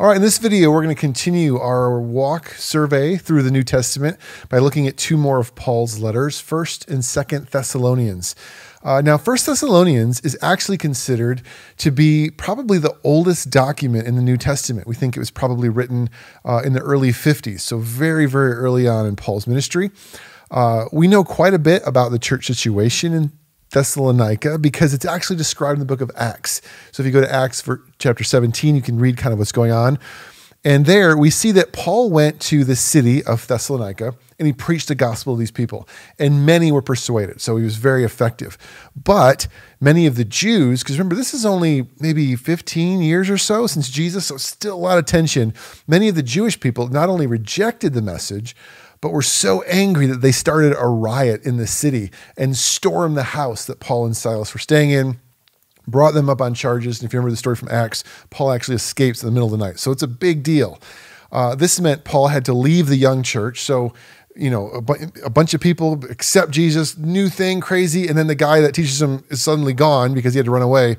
All right, in this video, we're going to continue our walk survey through the New Testament by looking at two more of Paul's letters, 1st and 2nd Thessalonians. Uh, now, First Thessalonians is actually considered to be probably the oldest document in the New Testament. We think it was probably written uh, in the early 50s, so very, very early on in Paul's ministry. Uh, we know quite a bit about the church situation in Thessalonica because it's actually described in the book of Acts. So if you go to Acts for chapter 17, you can read kind of what's going on. And there we see that Paul went to the city of Thessalonica and he preached the gospel to these people, and many were persuaded. So he was very effective. But many of the Jews, because remember, this is only maybe 15 years or so since Jesus, so still a lot of tension. Many of the Jewish people not only rejected the message, but were so angry that they started a riot in the city and stormed the house that Paul and Silas were staying in, brought them up on charges. And if you remember the story from Acts, Paul actually escapes in the middle of the night. So it's a big deal. Uh, this meant Paul had to leave the young church. So, you know, a, bu- a, bunch of people accept Jesus, new thing, crazy. And then the guy that teaches them is suddenly gone because he had to run away.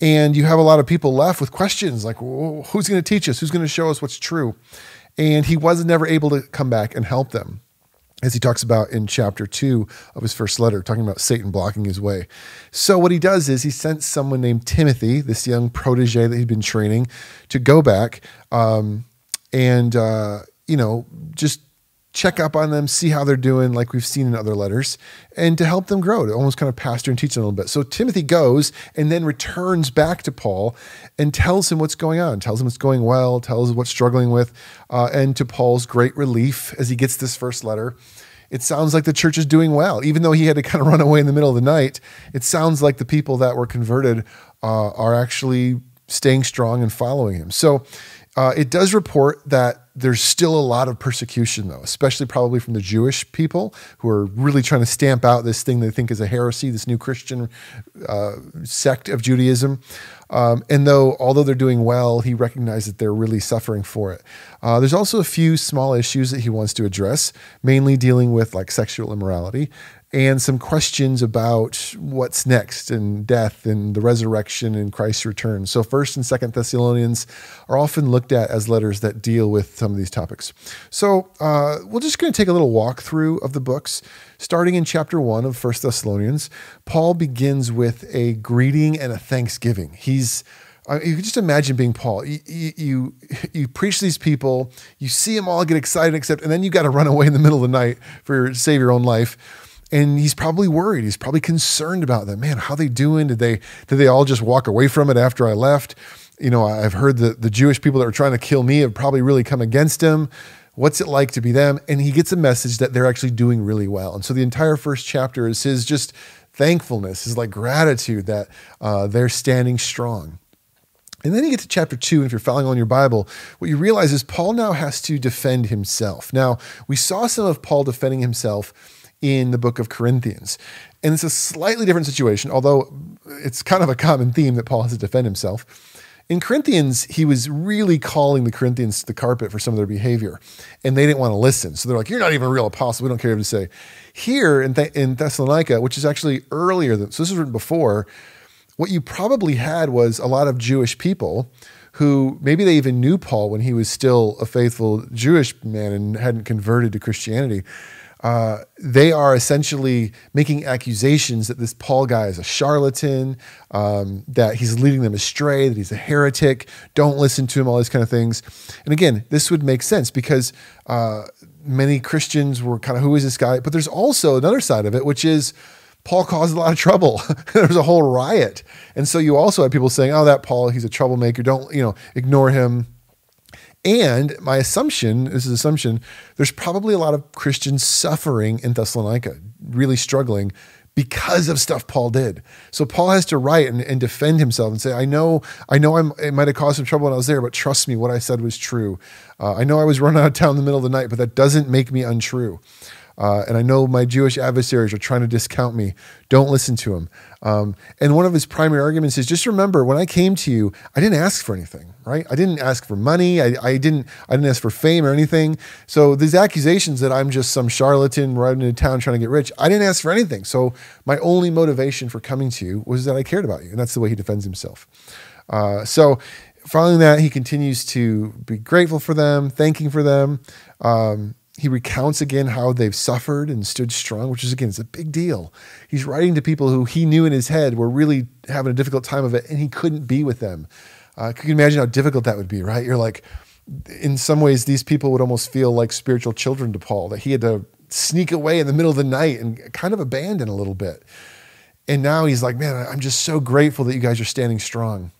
And you have a lot of people left with questions like, who's going to teach us? Who's going to show us what's true? And he was never able to come back and help them, as he talks about in chapter two of his first letter, talking about Satan blocking his way. So, what he does is he sent someone named Timothy, this young protege that he'd been training, to go back um, and, uh, you know, just check up on them, see how they're doing, like we've seen in other letters, and to help them grow, to almost kind of pastor and teach them a little bit. So Timothy goes and then returns back to Paul and tells him what's going on, tells him what's going well, tells him what's struggling with, uh, and to Paul's great relief as he gets this first letter. It sounds like the church is doing well, even though he had to kind of run away in the middle of the night. It sounds like the people that were converted uh, are actually staying strong and following him. So uh, it does report that there's still a lot of persecution, though, especially probably from the Jewish people who are really trying to stamp out this thing they think is a heresy, this new Christian uh, sect of Judaism. Um, and though, although they're doing well, he recognizes that they're really suffering for it. Uh, there's also a few small issues that he wants to address, mainly dealing with like sexual immorality and some questions about what's next and death and the resurrection and Christ's return. So, First and Second Thessalonians are often looked at as letters that deal with some of these topics. So, uh, we're just going to take a little walkthrough of the books. Starting in chapter one of First Thessalonians, Paul begins with a greeting and a thanksgiving. He's uh, you can just imagine being Paul. You, you, you, you preach these people, you see them all get excited, except, and then you got to run away in the middle of the night for save your own life and he's probably worried. He's probably concerned about them. Man, how they doing? Did they did they all just walk away from it after I left? You know, I've heard that the Jewish people that were trying to kill me have probably really come against him. What's it like to be them? And he gets a message that they're actually doing really well. And so the entire first chapter is his just thankfulness, his like gratitude that uh, they're standing strong. And then you get to chapter two, and if you're following on your Bible, what you realize is Paul now has to defend himself. Now, we saw some of Paul defending himself in the book of Corinthians. And it's a slightly different situation, although it's kind of a common theme that Paul has to defend himself. In Corinthians, he was really calling the Corinthians to the carpet for some of their behavior, and they didn't want to listen. So they're like, You're not even a real apostle. We don't care what you say. Here in, Th- in Thessalonica, which is actually earlier than, so this was written before, what you probably had was a lot of Jewish people who maybe they even knew Paul when he was still a faithful Jewish man and hadn't converted to Christianity. Uh, they are essentially making accusations that this Paul guy is a charlatan, um, that he's leading them astray, that he's a heretic, don't listen to him, all these kind of things. And again, this would make sense because uh, many Christians were kind of, who is this guy? But there's also another side of it, which is Paul caused a lot of trouble. there was a whole riot. And so you also have people saying, oh, that Paul, he's a troublemaker, don't, you know, ignore him and my assumption, this is assumption, there's probably a lot of Christians suffering in Thessalonica, really struggling because of stuff Paul did. So Paul has to write and, and defend himself and say, I know, I know I'm, it might have caused some trouble when I was there, but trust me, what I said was true. Uh, I know I was running out of town in the middle of the night, but that doesn't make me untrue. Uh, and I know my Jewish adversaries are trying to discount me. Don't listen to him. Um, and one of his primary arguments is just remember when I came to you, I didn't ask for anything, right? I didn't ask for money. I, I didn't. I didn't ask for fame or anything. So these accusations that I'm just some charlatan riding into town trying to get rich, I didn't ask for anything. So my only motivation for coming to you was that I cared about you, and that's the way he defends himself. Uh, so following that, he continues to be grateful for them, thanking for them. Um, he recounts again how they've suffered and stood strong, which is again, it's a big deal. He's writing to people who he knew in his head were really having a difficult time of it, and he couldn't be with them. Uh, you imagine how difficult that would be, right? You're like, in some ways, these people would almost feel like spiritual children to Paul, that he had to sneak away in the middle of the night and kind of abandon a little bit. And now he's like, man, I'm just so grateful that you guys are standing strong.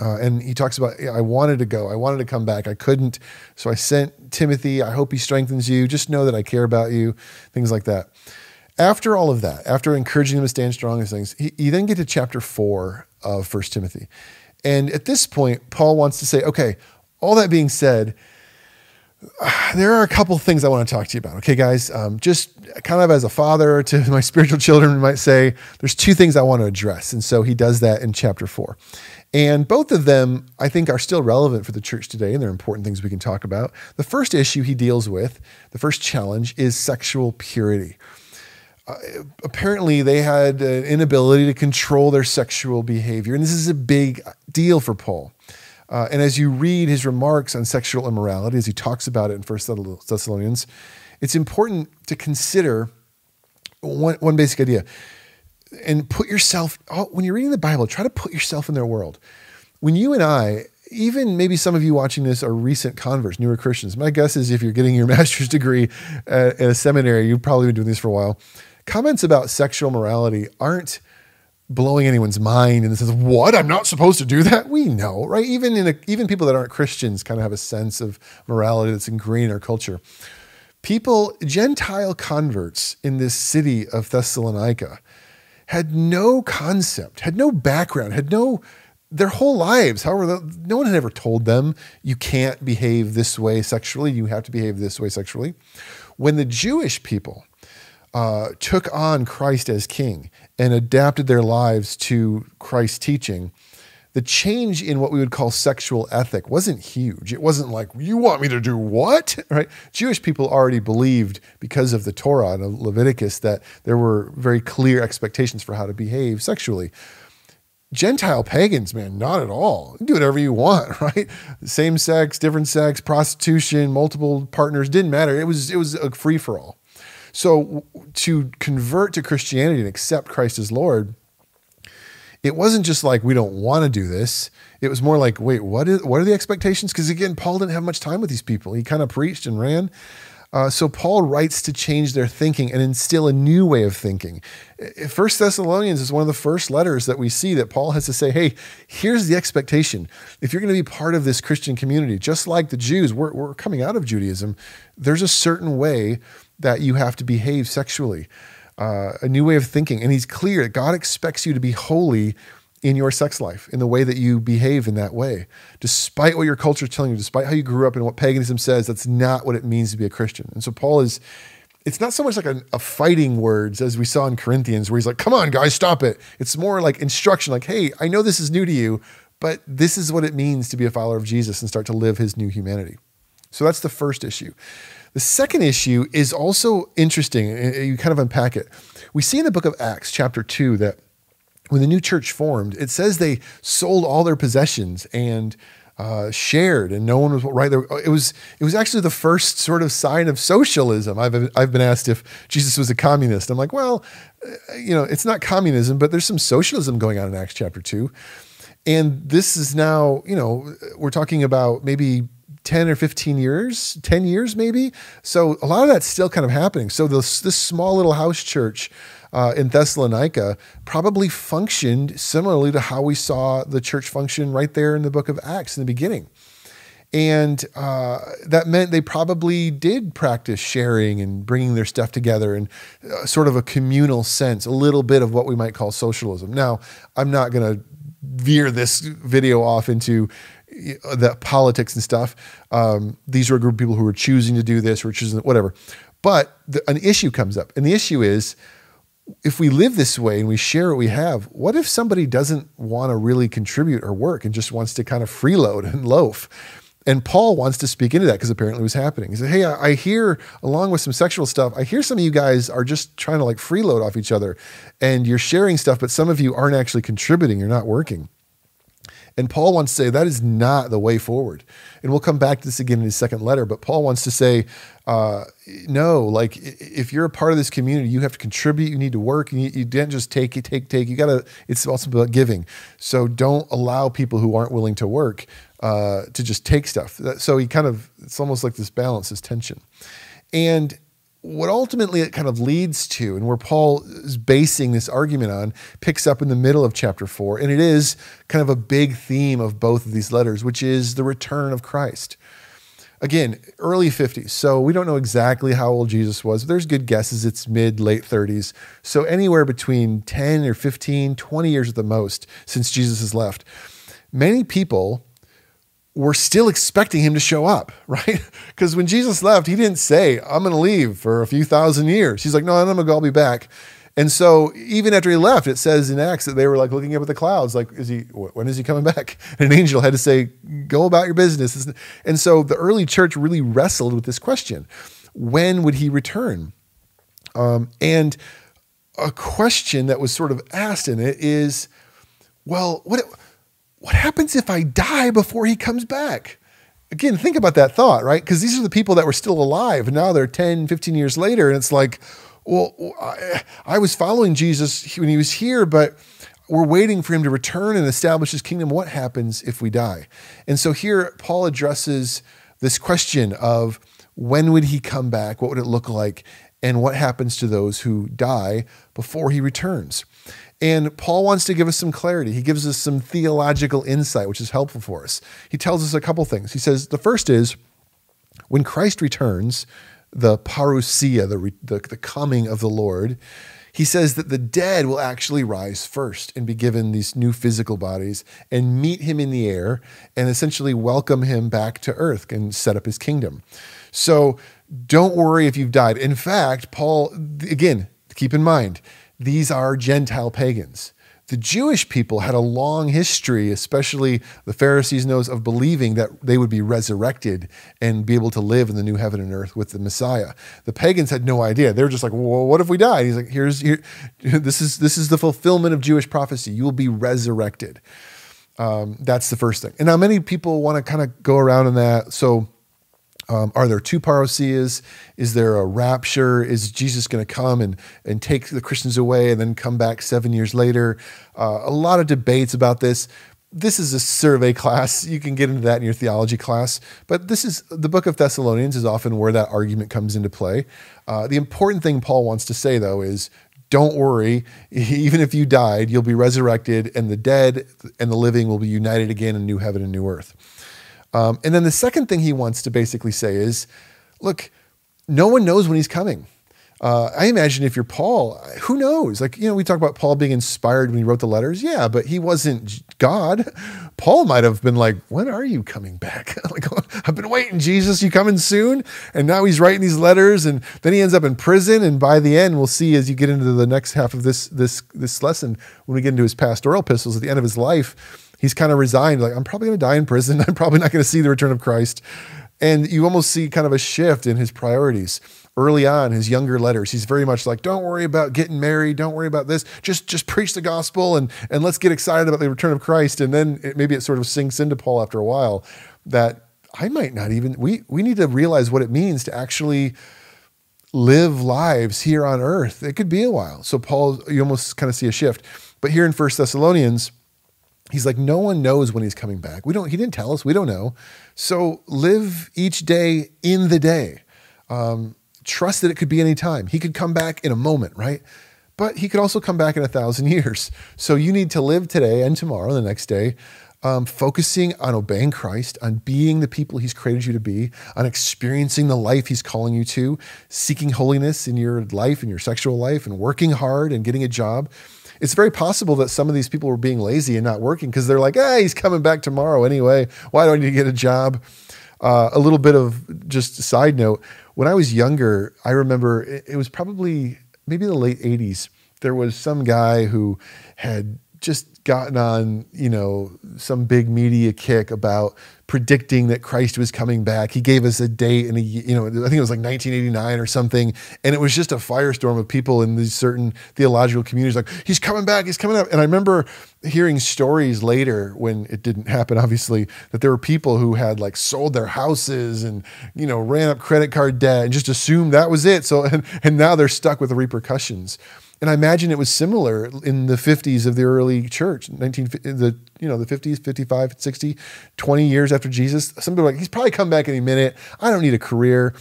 Uh, and he talks about, I wanted to go. I wanted to come back. I couldn't. So I sent Timothy. I hope he strengthens you. Just know that I care about you, things like that. After all of that, after encouraging him to stand strong and things, he, you then get to chapter four of First Timothy. And at this point, Paul wants to say, okay, all that being said, there are a couple things I want to talk to you about. Okay, guys, um, just kind of as a father to my spiritual children might say, there's two things I want to address. And so he does that in chapter four. And both of them, I think, are still relevant for the church today, and they're important things we can talk about. The first issue he deals with, the first challenge, is sexual purity. Uh, apparently, they had an inability to control their sexual behavior, and this is a big deal for Paul. Uh, and as you read his remarks on sexual immorality, as he talks about it in First Thessalonians, it's important to consider one, one basic idea and put yourself oh, when you're reading the Bible, try to put yourself in their world. When you and I, even maybe some of you watching this are recent converts, newer Christians. My guess is if you're getting your master's degree at, at a seminary, you've probably been doing this for a while. Comments about sexual morality aren't blowing anyone's mind sense of what I'm not supposed to do that. We know, right? Even in a, even people that aren't Christians kind of have a sense of morality that's ingrained in our culture. People, Gentile converts in this city of Thessalonica, had no concept, had no background, had no their whole lives. However, no one had ever told them you can't behave this way sexually. You have to behave this way sexually. When the Jewish people uh, took on Christ as king and adapted their lives to Christ's teaching, the change in what we would call sexual ethic wasn't huge. It wasn't like, you want me to do what? Right? Jewish people already believed because of the Torah and Leviticus that there were very clear expectations for how to behave sexually. Gentile pagans, man, not at all. Do whatever you want, right? Same sex, different sex, prostitution, multiple partners, didn't matter. It was it was a free for all. So to convert to Christianity and accept Christ as Lord, it wasn't just like we don't want to do this. It was more like, wait, what is what are the expectations? Because again, Paul didn't have much time with these people. He kind of preached and ran. Uh, so Paul writes to change their thinking and instill a new way of thinking. First Thessalonians is one of the first letters that we see that Paul has to say, "Hey, here's the expectation. If you're going to be part of this Christian community, just like the Jews, we're, we're coming out of Judaism. There's a certain way that you have to behave sexually." uh, a new way of thinking. And he's clear that God expects you to be holy in your sex life, in the way that you behave in that way. Despite what your culture is telling you, despite how you grew up and what paganism says, that's not what it means to be a Christian. And so Paul is, it's not so much like a, a fighting words as we saw in Corinthians, where he's like, come on, guys, stop it. It's more like instruction, like, hey, I know this is new to you, but this is what it means to be a follower of Jesus and start to live his new humanity. So that's the first issue. The second issue is also interesting. You kind of unpack it. We see in the book of Acts, chapter 2, that when the new church formed, it says they sold all their possessions and uh, shared, and no one was right there. It was it was actually the first sort of sign of socialism. I've I've been asked if Jesus was a communist. I'm like, well, uh, you know, it's not communism, but there's some socialism going on in Acts chapter two, and this is now, you know, we're talking about maybe 10 or 15 years, 10 years maybe. So a lot of that's still kind of happening. So this, this small little house church uh, in Thessalonica probably functioned similarly to how we saw the church function right there in the book of Acts in the beginning. And uh, that meant they probably did practice sharing and bringing their stuff together in uh, sort of a communal sense, a little bit of what we might call socialism. Now, I'm not going to veer this video off into the politics and stuff. Um, these are a group of people who are choosing to do this or choosing whatever. But the, an issue comes up, and the issue is if we live this way and we share what we have, what if somebody doesn't want to really contribute or work and just wants to kind of freeload and loaf? And Paul wants to speak into that because apparently it was happening. He said, Hey, I hear, along with some sexual stuff, I hear some of you guys are just trying to like freeload off each other and you're sharing stuff, but some of you aren't actually contributing, you're not working. And Paul wants to say that is not the way forward. And we'll come back to this again in his second letter, but Paul wants to say, uh, no, like if you're a part of this community, you have to contribute, you need to work, you, you didn't just take, take, take. You got to, it's also about giving. So don't allow people who aren't willing to work uh, to just take stuff. So he kind of, it's almost like this balance, this tension. And what ultimately it kind of leads to, and where Paul is basing this argument on, picks up in the middle of chapter four. And it is kind of a big theme of both of these letters, which is the return of Christ. Again, early 50s. So we don't know exactly how old Jesus was. There's good guesses it's mid, late 30s. So anywhere between 10 or 15, 20 years at the most since Jesus has left. Many people were still expecting him to show up, right? Because when Jesus left, he didn't say, I'm going to leave for a few thousand years. He's like, no, I'm going to go, I'll be back. And so even after he left, it says in Acts that they were like looking up at the clouds, like, is he, when is he coming back? And an angel had to say, go about your business. And so the early church really wrestled with this question. When would he return? Um, and a question that was sort of asked in it is, well, what, what happens if I die before he comes back? Again, think about that thought, right? Because these are the people that were still alive. Now they're 10, 15 years later. And it's like, well, I, I was following Jesus when he was here, but we're waiting for him to return and establish his kingdom. What happens if we die? And so here, Paul addresses this question of when would he come back? What would it look like? And what happens to those who die before he returns? And Paul wants to give us some clarity. He gives us some theological insight, which is helpful for us. He tells us a couple things. He says the first is when Christ returns, the parousia, the, the, the coming of the Lord, he says that the dead will actually rise first and be given these new physical bodies and meet him in the air and essentially welcome him back to earth and set up his kingdom. So don't worry if you've died. In fact, Paul, again, keep in mind, these are Gentile pagans. The Jewish people had a long history, especially the Pharisees knows, of believing that they would be resurrected and be able to live in the new heaven and earth with the Messiah. The pagans had no idea. They were just like, "Well, what if we died?" He's like, "Here's here, this is this is the fulfillment of Jewish prophecy. You will be resurrected." Um, that's the first thing. And now many people want to kind of go around in that. So um, are there two parousias? Is there a rapture? Is Jesus going to come and, and take the Christians away and then come back seven years later? Uh, a lot of debates about this. This is a survey class. You can get into that in your theology class. But this is the book of Thessalonians is often where that argument comes into play. Uh, the important thing Paul wants to say, though, is don't worry. Even if you died, you'll be resurrected, and the dead and the living will be united again in new heaven and new earth. Um, and then the second thing he wants to basically say is look, no one knows when he's coming. Uh, I imagine if you're Paul, who knows? Like, you know, we talk about Paul being inspired when he wrote the letters. Yeah, but he wasn't God. Paul might have been like, when are you coming back? like, I've been waiting, Jesus, you coming soon? And now he's writing these letters and then he ends up in prison. And by the end, we'll see as you get into the next half of this, this, this lesson, when we get into his pastoral epistles at the end of his life, he's kind of resigned, like, I'm probably going to die in prison. I'm probably not going to see the return of Christ. And you almost see kind of a shift in his priorities. Early on, his younger letters, he's very much like, "Don't worry about getting married. Don't worry about this. Just, just preach the gospel and and let's get excited about the return of Christ." And then it, maybe it sort of sinks into Paul after a while that I might not even. We we need to realize what it means to actually live lives here on earth. It could be a while. So Paul, you almost kind of see a shift. But here in First Thessalonians, he's like no one knows when he's coming back. We don't he didn't tell us. We don't know. So live each day in the day. Um, trust that it could be any time. He could come back in a moment right? But he could also come back in a thousand years. So you need to live today and tomorrow the next day um, focusing on obeying christ on being the people he's created you to be on experiencing the life he's calling you to seeking holiness in your life and your sexual life and working hard and getting a job it's very possible that some of these people were being lazy and not working because they're like, hey, he's coming back tomorrow anyway. Why do I need to get a job? Uh, a little bit of just a side note. When I was younger, I remember it, it was probably maybe the late 80s. There was some guy who had just gotten on, you know, some big media kick about predicting that Christ was coming back. He gave us a date and a, you know, I think it was like 1989 or something. And it was just a firestorm of people in these certain theological communities like, he's coming back, he's coming up. And I remember hearing stories later when it didn't happen, obviously, that there were people who had like sold their houses and, you know, ran up credit card debt and just assumed that was it. So, and, and now they're stuck with the repercussions. And I imagine it was similar in the 50s of the early church, 19 the you know the 50s, 55, 60, 20 years after Jesus. Some people are like he's probably come back any minute. I don't need a career.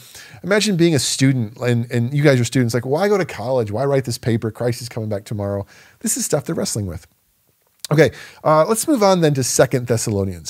Imagine being a student and and you guys are students like why go to college? Why write this paper? Christ is coming back tomorrow. This is stuff they're wrestling with. Okay, uh, let's move on then to Second Thessalonians.